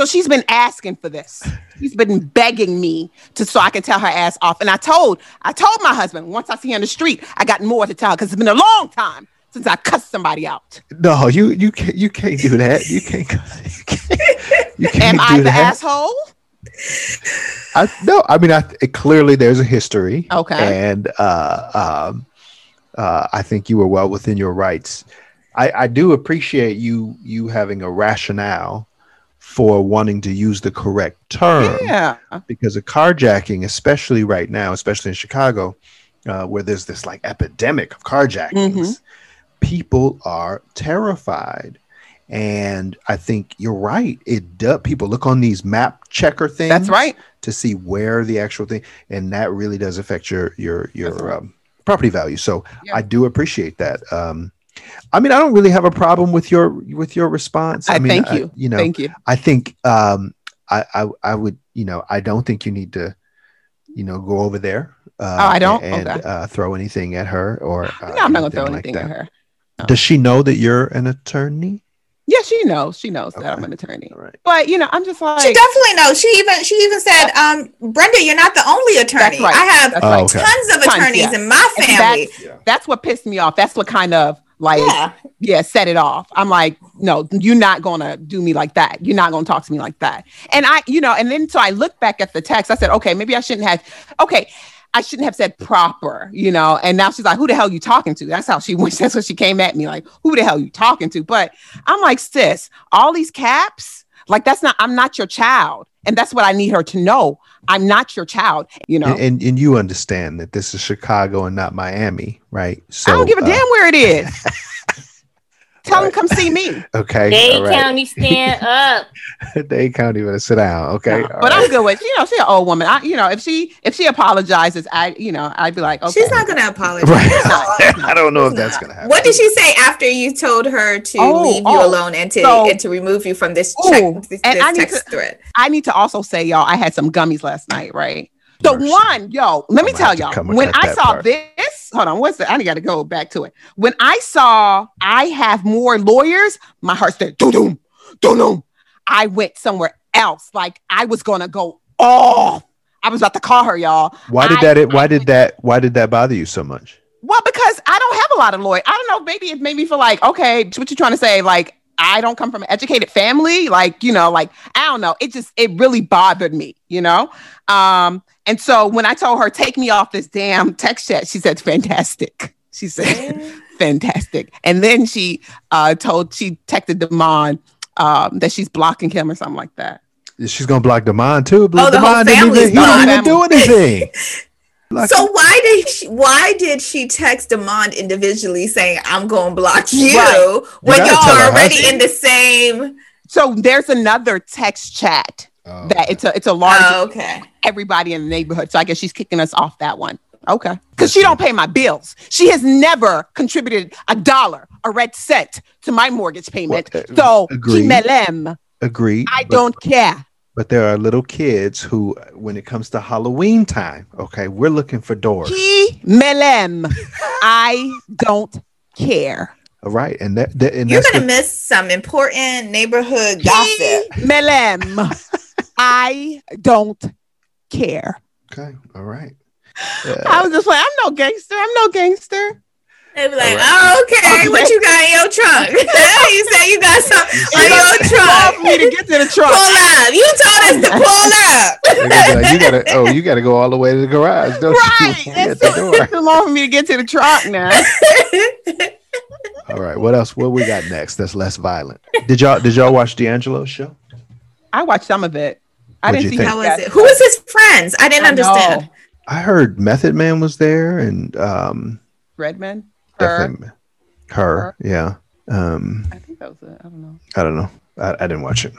So she's been asking for this. She's been begging me to so I can tell her ass off. And I told, I told my husband once I see her on the street, I got more to tell because it's been a long time since I cussed somebody out. No, you you can't you can't do that. You can't. You can't, you can't Am I the that. asshole? I no, I mean, I clearly there's a history. Okay, and uh, um, uh, I think you were well within your rights. I, I do appreciate you you having a rationale for wanting to use the correct term. Yeah, because a carjacking, especially right now, especially in Chicago, uh, where there's this like epidemic of carjackings, mm-hmm. people are terrified and I think you're right. It does. People look on these map checker things. That's right. To see where the actual thing, and that really does affect your your your um, property value. So Yeah. I do appreciate that. Um, I mean, I don't really have a problem with your with your response. I mean, thank I- you. you know, Thank you. I think um, I, I I would you know I don't think you need to you know go over there. Uh, Oh, I don't? and Okay. uh, throw anything at her or uh, no, I'm not gonna throw anything anything like at that. her. Does she know that you're an attorney? Yeah, she knows. She knows that I'm an attorney. All right. But you know, I'm just like She definitely knows. She even she even said, um, Brenda, you're not the only attorney. right. I have That's Oh, okay. tons of Tons, attorneys yeah. in my family. That's, that's what pissed me off. That's what kind of like Yeah. yeah, set it off. I'm like, no, you're not gonna do me like that. You're not gonna talk to me like that. And I, you know, and then so I looked back at the text. I said, okay, maybe I shouldn't have. Okay, I shouldn't have said proper, you know. And now she's like, who the hell you talking to? That's how she went. That's what she came at me like, who the hell you talking to? But I'm like, sis, all these caps, like that's not. I'm not your child, and that's what I need her to know. I'm not your child. You know. And, and and you understand that this is Chicago and not Miami, right? So I don't give a uh, damn where it is. Tell them come see me. Okay, Dade all right. County, stand up. Dade County, better sit down. Okay, No, but right. I'm good with you know she's an old woman. I you know if she if she apologizes, I you know I'd be like okay. She's not gonna apologize. Right. I don't know if that's gonna happen. What did she say after you told her to Oh, leave you oh, alone and to so- and to remove you from this Ooh, check this, and this I need text to- thread? I need to also say y'all I had some gummies last night, right? Mercy. one, yo, let me tell y'all, when I saw part. this, hold on, what's that? I got to go back to it. When I saw I have more lawyers, my heart said doo doom, doo doom. I went somewhere else, like I was gonna go off. I was about to call her, y'all. Why did I- that? Why did that? Why did that bother you so much? Well, because I don't have a lot of lawyers. I don't know. Maybe it made me feel like, okay, what you trying to say? Like, I don't come from an educated family. Like, you know, like I don't know. It just it really bothered me, you know. Um, and so when I told her take me off this damn text chat, she said fantastic. She said fantastic. And then she uh told she texted Demond um that she's blocking him or something like that. She's gonna block Demond too. But Oh, the whole Demond didn't even, he didn't even do anything. Block So why did she, why did she text Demond individually saying I'm going to block you Right. when gotta y'all tell her are already in the same? So there's another text chat Oh, that it's a it's a large Oh, okay. everybody in the neighborhood. So I guess she's kicking us off that one. Okay. Because she don't pay my bills. She has never contributed a dollar, a red cent to my mortgage payment. Well, uh, so agreed. Kimelem, Agreed. I but- don't care. But there are little kids who, when it comes to Halloween time, okay, we're looking for doors. Kimelem, I don't care. All right, and that, that and You're gonna the- miss some important neighborhood gossip. Kimelem, I don't care. okay. All right. I was just like, I'm no gangster. I'm no gangster. They be like, All oh, okay, Okay. what you got in your trunk? you say you got something You in your It's trunk. hard for me to get to the truck. Pull up. You told us to pull up. They're gonna be like, you gotta, oh, you gotta go all the way to the garage, don't Right. you? It's, At it's too long for me to get to the trunk now. All right. What else? What we got next? That's less violent. Did y'all did y'all watch D'Angelo's show? I watched some of it. I What'd didn't see think? How was it? Who was his friends? I didn't I know. understand. I heard Method Man was there, and um, Redman? Her? definitely her. Yeah. Um, I think that was it. I don't know. I don't know. I, I didn't watch it.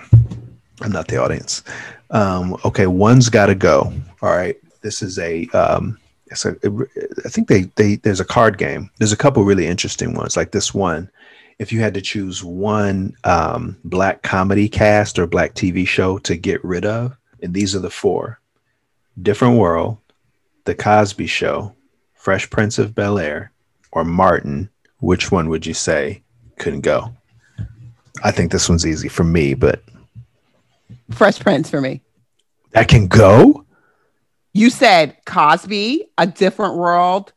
I'm not the audience. Um, okay, one's got to go. All right. This is a. Um, it's a. I think they they there's a card game. There's a couple really interesting ones like this one. If you had to choose one um, black comedy cast or black TV show to get rid of, and these are the four: Different World, The Cosby Show, Fresh Prince of Bel Air, or Martin. Which one would you say couldn't go? I think this one's easy for me, but Fresh Prince for me. that can go. You said Cosby, A Different World,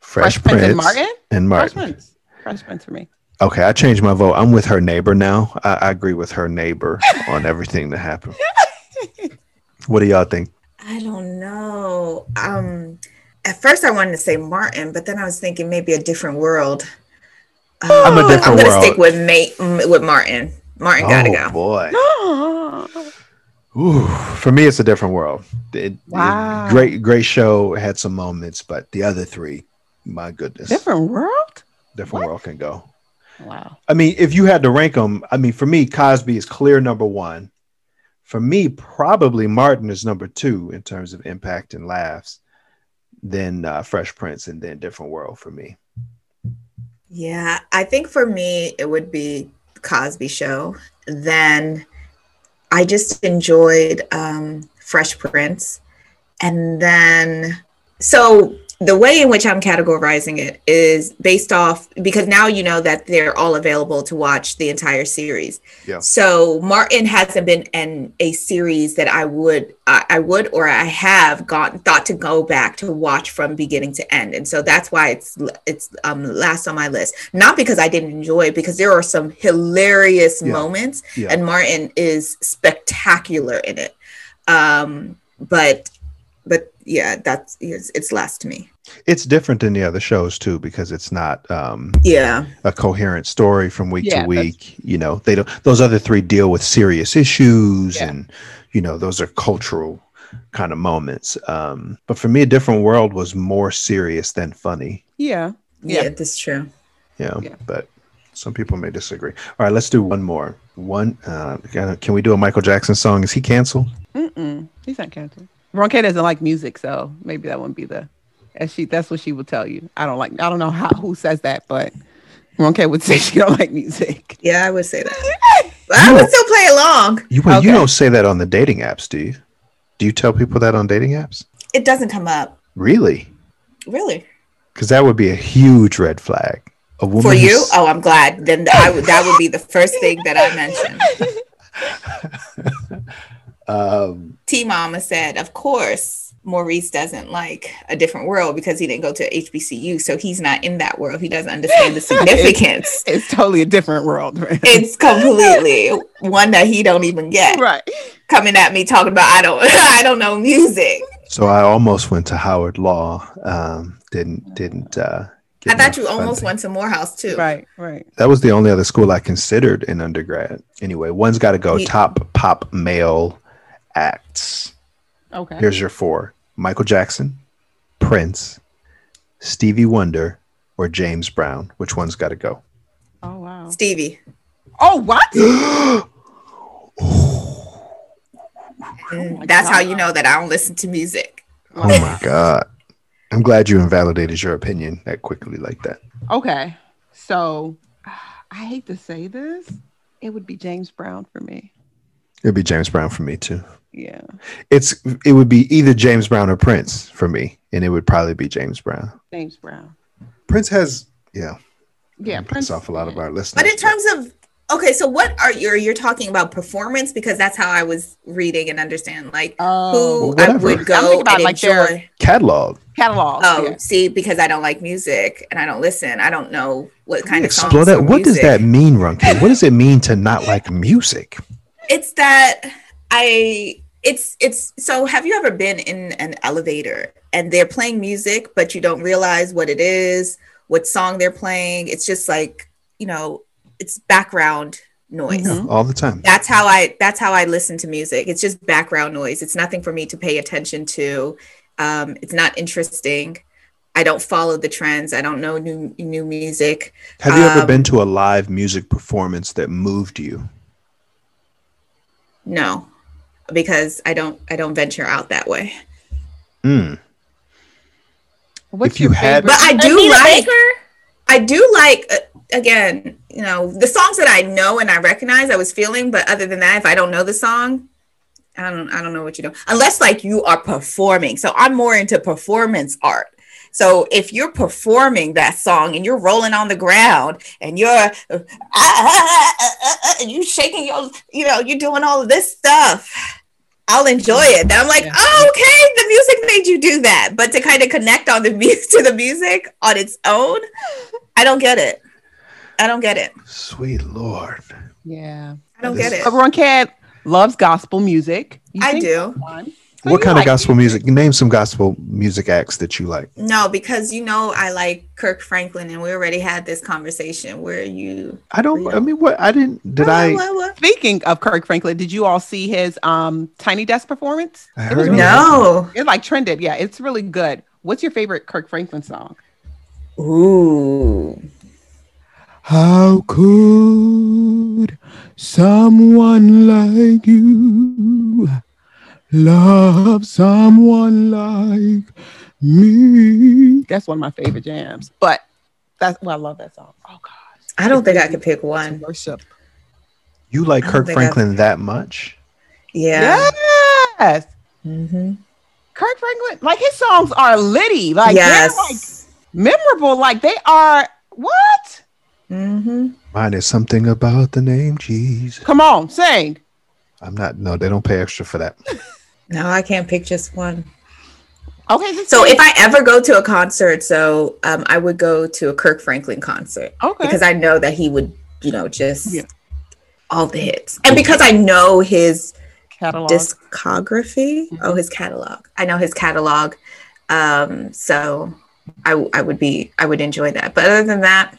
Fresh, Fresh Prince, Prince, and Martin? and Fresh Martin. Prince. Fresh Prince for me. Okay, I changed my vote. I'm with her neighbor now. I, I agree with her neighbor on everything that happened. What do y'all think? I don't know. Um, at first I wanted to say Martin, but then I was thinking maybe a different world. Uh, I'm a I'm gonna world. stick with mate with Martin. Martin gotta oh go. boy. Oh, Ooh, for me, it's a different world. It- it- Wow. great, great show. Had some moments, but the other three, my goodness, different world? different world can go. Wow. I mean, if you had to rank them, I mean, for me, Cosby is clear number one. For me, probably Martin is number two in terms of impact and laughs. Then uh, Fresh Prince, and then Different World for me. Yeah, I think for me it would be Cosby Show. Then I just enjoyed um, Fresh Prince, and then so the way in which I'm categorizing it is based off because now you know that they're all available to watch the entire series. Yeah. So Martin hasn't been in a series that I would I, I would or I have gone thought to go back to watch from beginning to end, and so that's why it's it's um last on my list. Not because I didn't enjoy it, because there are some hilarious Yeah. moments, Yeah. and Martin is spectacular in it. Um, but but yeah, that's it's, it's last to me. It's different than the other shows too because it's not um, Yeah. a coherent story from week Yeah, to week. You know, they don't. Those other three deal with serious issues, Yeah. and you know, those are cultural kind of moments. Um, but for me, a different world was more serious than funny. Yeah. Yeah, Yeah. that's true. Yeah, Yeah. but some people may disagree. All right, let's do one more. One. Uh, can can we do a Michael Jackson song? Is he canceled? Mm-mm. He's not canceled. Ronke doesn't like music, so maybe that wouldn't be the. As she, that's what she would tell you. I don't like. I don't know how who says that, but Ronke would say she don't like music. Yeah, I would say that. But I would still play along. You well, you don't say that on the dating apps, do you? Do you tell people that on dating apps? It doesn't come up. Really? Really? Because that would be a huge red flag. A woman For you? Oh, I'm glad. Then I would that would be the first thing that I mentioned. um, T Mama said, of course, Maurice doesn't like a different world because he didn't go to HBCU. So he's not in that world. He doesn't understand the significance. It's totally a different world. Right? it's completely one that he don't even get. right. Coming at me talking about I don't I don't know music. so I almost went to Howard Law. Um, didn't didn't. Uh, I thought you enough almost went to Morehouse too. Right. Right. That was the only other school I considered in undergrad. Anyway, one's got to go. Ye- Top pop male acts. Okay. Here's your four: Michael Jackson, Prince, Stevie Wonder, or James Brown. Which one's got to go? oh wow. Stevie. Oh what? Mm, That's how you know that I don't listen to music. Oh my god! I'm glad you invalidated your opinion that quickly like that. Okay. So I hate to say this. It would be James Brown for me. It'd be James Brown for me too. Yeah. It's it would be either James Brown or Prince for me, and it would probably be James Brown. James Brown. Prince has yeah, Yeah. Prince. off a lot of our listeners. But in terms of okay, so what are you you're talking about performance because that's how I was reading and understand like Oh. who Well, I whatever. would I'm go thinking about, and like, their- enjoy. catalog, catalog. Oh, yeah. see, because I don't like music and I don't listen, I don't know what kind of explore that. or What does that mean, Ronke? What does it mean to not like music? It's that I it's it's so have you ever been in an elevator and they're playing music but you don't realize what it is, what song they're playing? It's just like, you know, it's background noise. Yeah, all the time. That's how I that's how I listen to music. It's just background noise. It's nothing for me to pay attention to. Um, it's not interesting. I don't follow the trends. I don't know new new music. Have you ever Um, been to a live music performance that moved you? No, because I don't I don't venture out that way. Mm. What's If you your had- But I do Anita like Baker? I do like uh, again, you know, the songs that I know and I recognize I was feeling, but other than that if I don't know the song, I don't I don't know what you do. Unless like you are performing. So I'm more into performance art. So if you're performing that song and you're rolling on the ground and you're ah, ah, ah, and you shaking your you know, you're doing all of this stuff. I'll enjoy it. Then I'm like, Yeah. oh, okay, the music made you do that. But to kind of connect on the music to the music on its own, I don't get it. I don't get it. Sweet Lord. Yeah. I don't This- get it. Everyone Ronke loves gospel music. You I think do. that's fun. What you kind like of gospel music? Name some gospel music acts that you like. No, because you know I like Kirk Franklin, and we already had this conversation where you. I don't. Yeah. I mean, what? I didn't. Did What, I? what, what? Speaking of Kirk Franklin, did you all see his um Tiny Desk performance? I It heard was it. really No. It like trended. Yeah, it's really good. What's your favorite Kirk Franklin song? Ooh. How could someone like you love someone like me. That's one of my favorite jams. But that's well, I love that song. Oh God. I don't think I could pick one. Worship. You like Kirk think I- Franklin that much? Yeah. Yes. hmm Kirk Franklin, like his songs are litty. Like yes. they're like memorable. Like they are what? Mm-hmm. Mine is something about the name Jesus. Come on, sing. I'm not. No, they don't pay extra for that. No, I can't pick just one. Okay, So if I ever go to a concert, so um, I would go to a Kirk Franklin concert okay. because I know that he would, you know, just Yeah. all the hits, and because I know his catalog. discography, oh, his catalog. I know his catalog, um, so I would be I would enjoy that. But other than that,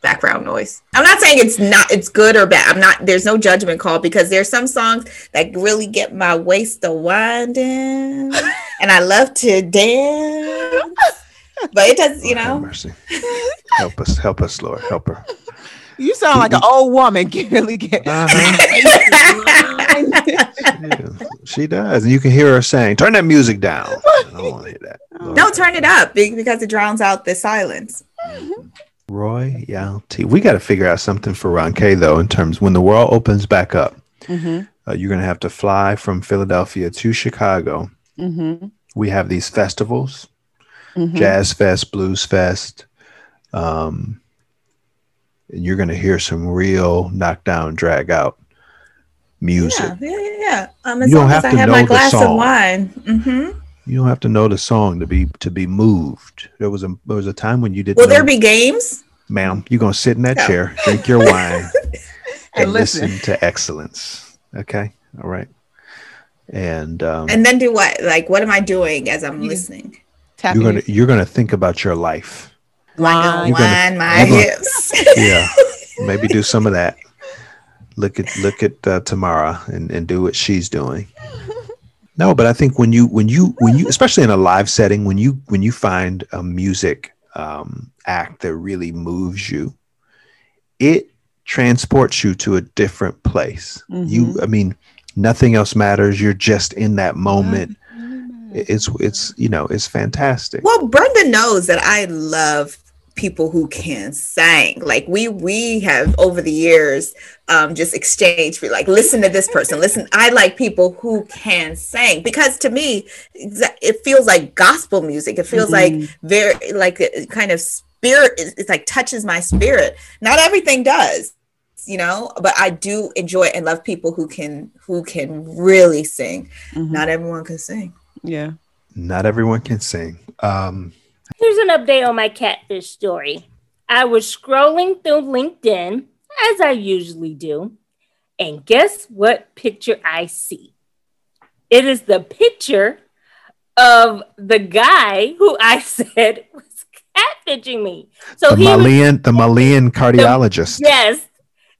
background noise. I'm not saying it's not it's good or bad. I'm not. There's no judgment call because there's some songs that really get my waist to winding, and I love to dance. But it does, you Lord have know. mercy. help us, help us, Lord, help her. you sound like an mm-hmm. old woman. Get really get Yeah, she does, and you can hear her saying, "Turn that music down." I don't want to hear that. Lord. Don't turn it up because it drowns out the silence. Mm-hmm. Royalty. We got to figure out something for Ronke though. In terms when the world opens back up, mm-hmm, uh, you're gonna have to fly from Philadelphia to Chicago. mm-hmm, We have these festivals, mm-hmm. Jazz Fest, Blues Fest. Um, and you're gonna hear some real knockdown, drag out music. Yeah, yeah, yeah. Um, as You don't long as have I to have know my glass of wine. Mm-hmm. You don't have to know the song to be to be moved. There was a there was a time when you didn't. Will know, there be games? ma'am? You're gonna sit in that No. chair, drink your wine, and And listen. listen to excellence. Okay, all right. And um, And then do what? Like, what am I doing as I'm You- listening? Tapping you're gonna you're gonna think about your life. Wine. You're gonna- my you're gonna- hips. Yeah, maybe do some of that. Look at look at uh, T Mama and and do what she's doing. No, but I think when you when you when you especially in a live setting when you when you find a music um, act that really moves you, it transports you to a different place. You, I mean, nothing else matters. You're just in that moment. It's it's you know it's fantastic. Well, Brenda knows that I love people who can sing. Like we we have over the years um just exchanged for like listen to this person. Listen, I like people who can sing because to me it feels like gospel music. It feels like very like kind of spirit it's it's like touches my spirit. Not everything does you know but i do enjoy and love people who can who can really sing Mhm. not everyone can sing Yeah. Not everyone can sing. Um, Here's an update on my catfish story. I was scrolling through LinkedIn, as I usually do, and guess what picture I see? It is the picture of the guy who I said was catfishing me. So the he was Malian, the Malian cardiologist. Yes.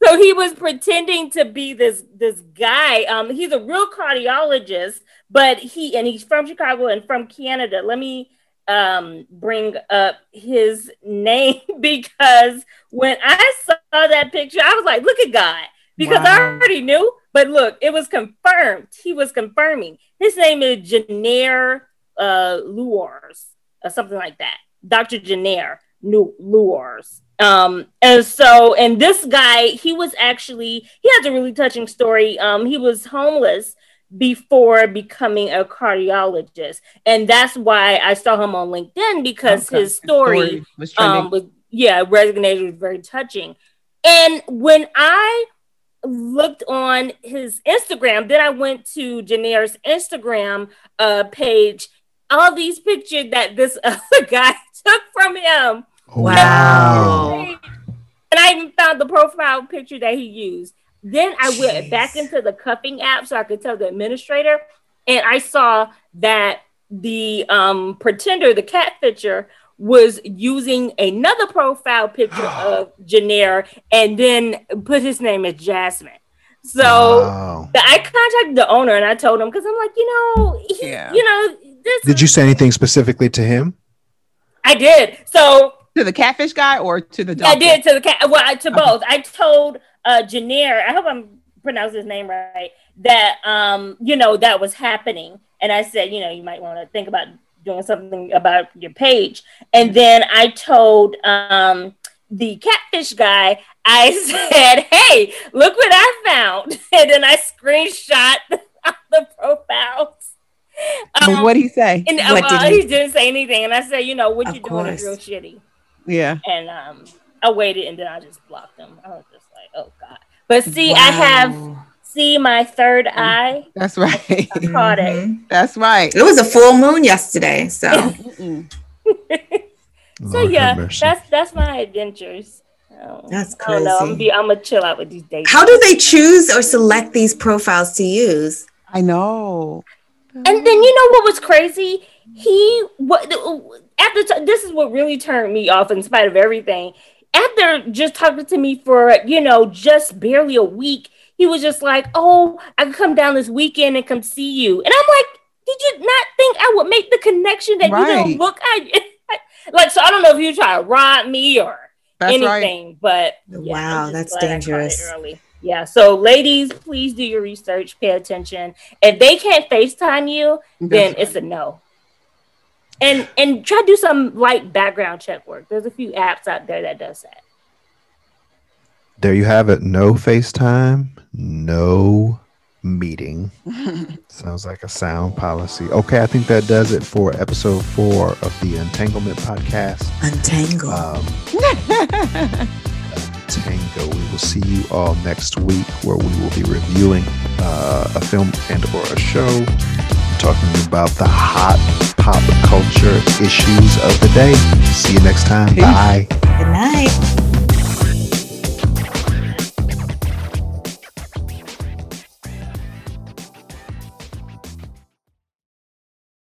So he was pretending to be this this guy. Um, he's a real cardiologist, but he and he's from Chicago and from Canada. Let me um bring up his name because when I saw that picture, I was like, look at God. Because I already knew, but look, it was confirmed. He was confirming. His name is Janair uh Luars, or something like that. Dr. Janair Luars. Um, and so, and this guy, he was actually, he has a really touching story. Um, he was homeless before becoming a cardiologist. And that's why I saw him on LinkedIn because Okay. his story, was um, was, yeah, resonated, was very touching. And when I looked on his Instagram, then I went to Janair's Instagram uh, page, all these pictures that this other guy took from him. Wow. And I even found the profile picture that he used. Then I went back into the cuffing app so I could tell the administrator, and I saw that the um, pretender, the catfisher, was using another profile picture of Janair and then put his name as Jasmine. So Wow. I contacted the owner and I told him because I'm like, you know, he- Yeah. you know, this. Did you say anything specifically to him? I did. So to the catfish guy or to the I did to the cat. Well, I, to both. I told uh Janair. I hope I'm pronouncing his name right. That um, you know, that was happening, and I said, you know, you might want to think about doing something about your page. And then I told um, the catfish guy, I said, "Hey, look what I found," and then I screenshot the profiles. But what'd he say? And What uh, did he- he didn't say anything, and I said, "You know what Of you're doing is real shitty." Yeah. And um, I waited, and then I just blocked him. I was "Oh God!" But see, I have see my third eye. That's right. I caught it. Mhm. That's right. It was a full moon yesterday, so So Lord yeah, mercy. that's that's my adventures. Um, That's I don't know. I'm, crazy. be, I'm gonna chill out with these dates. how do they choose or select these profiles to use? I know. And then you know what was crazy? He what after t- this is what really turned me off in spite of everything. After just talking to me for you know just barely a week, he was just like, "Oh, I can come down this weekend and come see you." And I'm like, "Did you not think I would make the connection that you Right. don't look I like?" So I don't know if you try to rob me or That's right. anything, but yeah, Wow, that's glad I caught it dangerous. Yeah, so ladies, please do your research, pay attention. If they can't FaceTime you, then That's it's a no. And and try to do some light background check work. There's a few apps out there that does that. There you have it. No FaceTime, no meeting. Sounds like a sound policy. Okay, I think that does it for episode four of the Entanglement podcast. Untangle. Um, Tango. We will see you all next week where we will be reviewing uh, a film and or a show, talking about the hot pop culture issues of the day. See you next time. Peace. Bye. Good night.